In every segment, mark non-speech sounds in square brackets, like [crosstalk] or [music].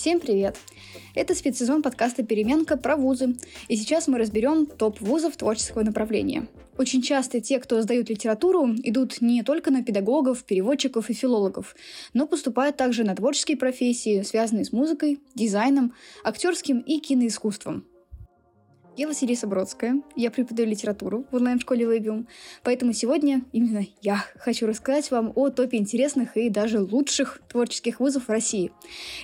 Всем привет! Это спецсезон подкаста «Переменка» про вузы, и сейчас мы разберем топ вузов творческого направления. Очень часто те, кто сдают литературу, идут не только на педагогов, переводчиков и филологов, но поступают также на творческие профессии, связанные с музыкой, дизайном, актерским и киноискусством. Я Василиса Бродская, я преподаю литературу в онлайн-школе Вебиум, поэтому сегодня именно я хочу рассказать вам о топе интересных и даже лучших творческих вузов в России.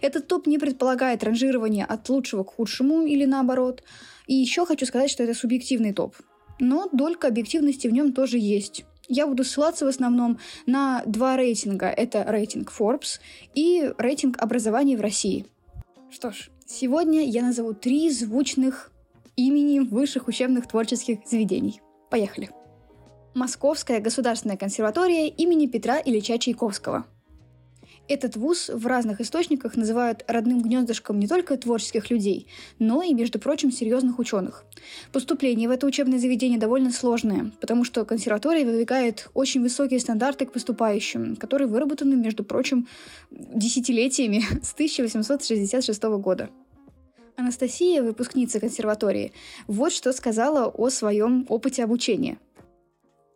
Этот топ не предполагает ранжирование от лучшего к худшему или наоборот. И еще хочу сказать, что это субъективный топ. Но долька объективности в нем тоже есть. Я буду ссылаться в основном на два рейтинга. Это рейтинг Forbes и рейтинг образования в России. Что ж, сегодня я назову три звучных имени высших учебных творческих заведений. Поехали. Московская государственная консерватория имени Петра Ильича Чайковского. Этот вуз в разных источниках называют родным гнездышком не только творческих людей, но и, между прочим, серьезных ученых. Поступление в это учебное заведение довольно сложное, потому что консерватория выдвигает очень высокие стандарты к поступающим, которые выработаны, между прочим, десятилетиями [laughs] с 1866 года. Анастасия, выпускница консерватории, вот что сказала о своем опыте обучения.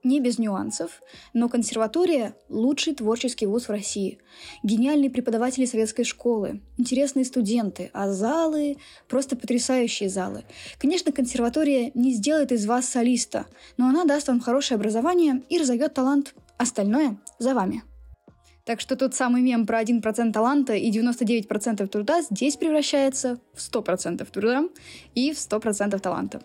Не без нюансов, но консерватория – лучший творческий вуз в России. Гениальные преподаватели советской школы, интересные студенты, а залы – просто потрясающие залы. Конечно, консерватория не сделает из вас солиста, но она даст вам хорошее образование и разовьет талант. Остальное за вами. Так что тот самый мем про 1% таланта и 99% труда здесь превращается в 100% труда и в 100% таланта.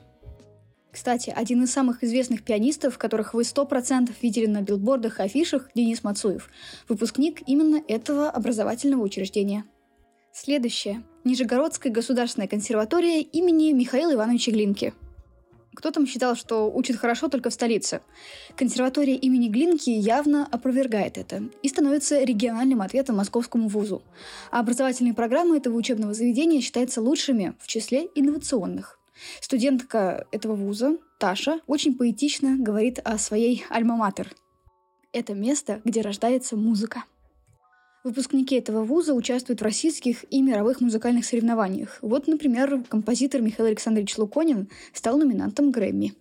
Кстати, один из самых известных пианистов, которых вы 100% видели на билбордах и афишах, Денис Мацуев, выпускник именно этого образовательного учреждения. Следующее. Нижегородская государственная консерватория имени Михаила Ивановича Глинки – кто там считал, что учит хорошо только в столице? Консерватория имени Глинки явно опровергает это и становится региональным ответом московскому вузу. А образовательные программы этого учебного заведения считаются лучшими в числе инновационных. Студентка этого вуза, Таша, очень поэтично говорит о своей альма-матер. Это место, где рождается музыка. Выпускники этого вуза участвуют в российских и мировых музыкальных соревнованиях. Вот, например, композитор Михаил Александрович Луконин стал номинантом Грэмми.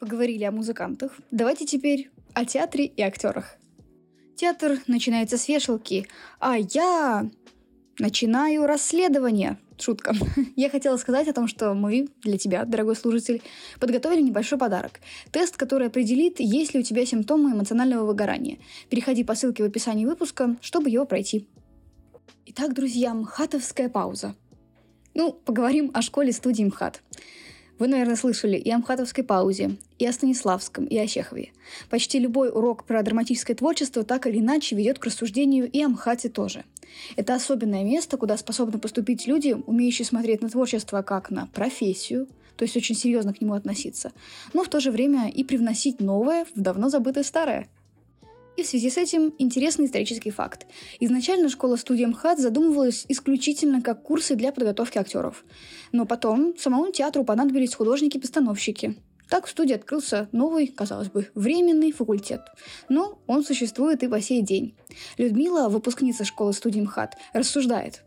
Поговорили о музыкантах. Давайте теперь о театре и актерах. Театр начинается с вешалки, а я начинаю расследование. Шутка. [laughs] Я хотела сказать о том, что мы для тебя, дорогой служитель, подготовили небольшой подарок. Тест, который определит, есть ли у тебя симптомы эмоционального выгорания. Переходи по ссылке в описании выпуска, чтобы его пройти. Итак, друзья, МХАТовская пауза. Ну, поговорим о школе-студии МХАТ. Вы, наверное, слышали и о МХАТовской паузе, и о Станиславском, и о Чехове. Почти любой урок про драматическое творчество так или иначе ведет к рассуждению и о МХАТе тоже. Это особенное место, куда способны поступить люди, умеющие смотреть на творчество как на профессию, то есть очень серьезно к нему относиться, но в то же время и привносить новое в давно забытое старое – и в связи с этим интересный исторический факт. Изначально школа-студия МХАТ задумывалась исключительно как курсы для подготовки актеров. Но потом самому театру понадобились художники-постановщики. Так в студии открылся новый, казалось бы, временный факультет. Но он существует и по сей день. Людмила, выпускница школы-студии МХАТ, рассуждает.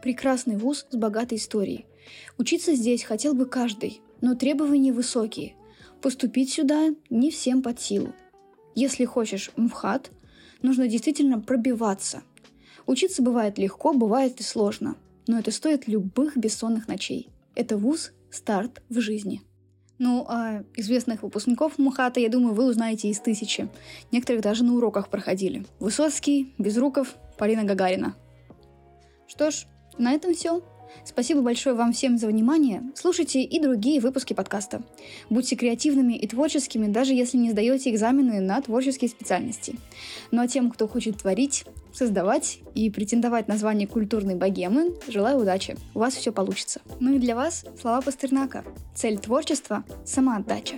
Прекрасный вуз с богатой историей. Учиться здесь хотел бы каждый, но требования высокие. Поступить сюда не всем под силу. Если хочешь МХАТ, нужно действительно пробиваться. Учиться бывает легко, бывает и сложно, но это стоит любых бессонных ночей. Это вуз – старт в жизни. Ну, а известных выпускников МХАТа, я думаю, вы узнаете из тысячи. Некоторых даже на уроках проходили. Высоцкий, Безруков, Полина Гагарина. Что ж, на этом все. Спасибо большое вам всем за внимание. Слушайте и другие выпуски подкаста. Будьте креативными и творческими, даже если не сдаете экзамены на творческие специальности. Ну а тем, кто хочет творить, создавать и претендовать на звание культурной богемы, желаю удачи. У вас все получится. Ну и для вас слова Пастернака. Цель творчества – самоотдача.